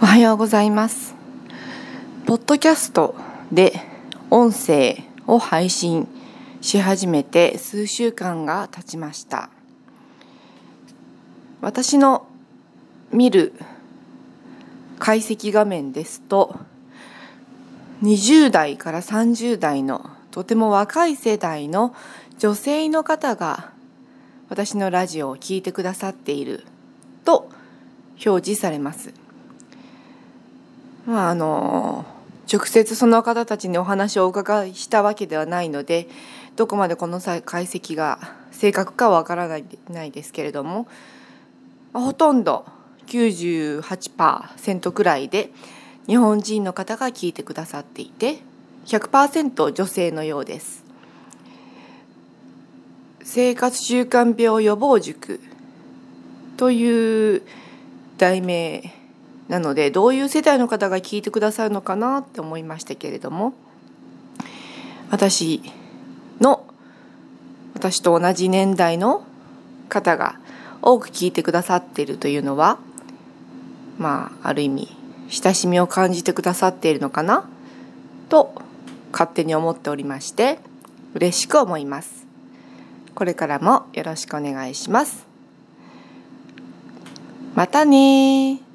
おはようございます。ポッドキャストで音声を配信し始めて数週間が経ちました。私の見る解析画面ですと20代から30代のとても若い世代の女性の方が私のラジオを聞いてくださっていると表示されます。まああの直接その方たちにお話をお伺いしたわけではないのでどこまでこの解析が正確かわからないないですけれどもほとんど98%くらいで日本人の方が聞いてくださっていて100%女性のようです。生活習慣病予防塾という題名なのでどういう世代の方が聞いてくださるのかなって思いましたけれども私の私と同じ年代の方が多く聞いてくださっているというのはまあある意味親しみを感じてくださっているのかなと勝手に思っておりまして嬉しく思います。これからもよろしくお願いします。またね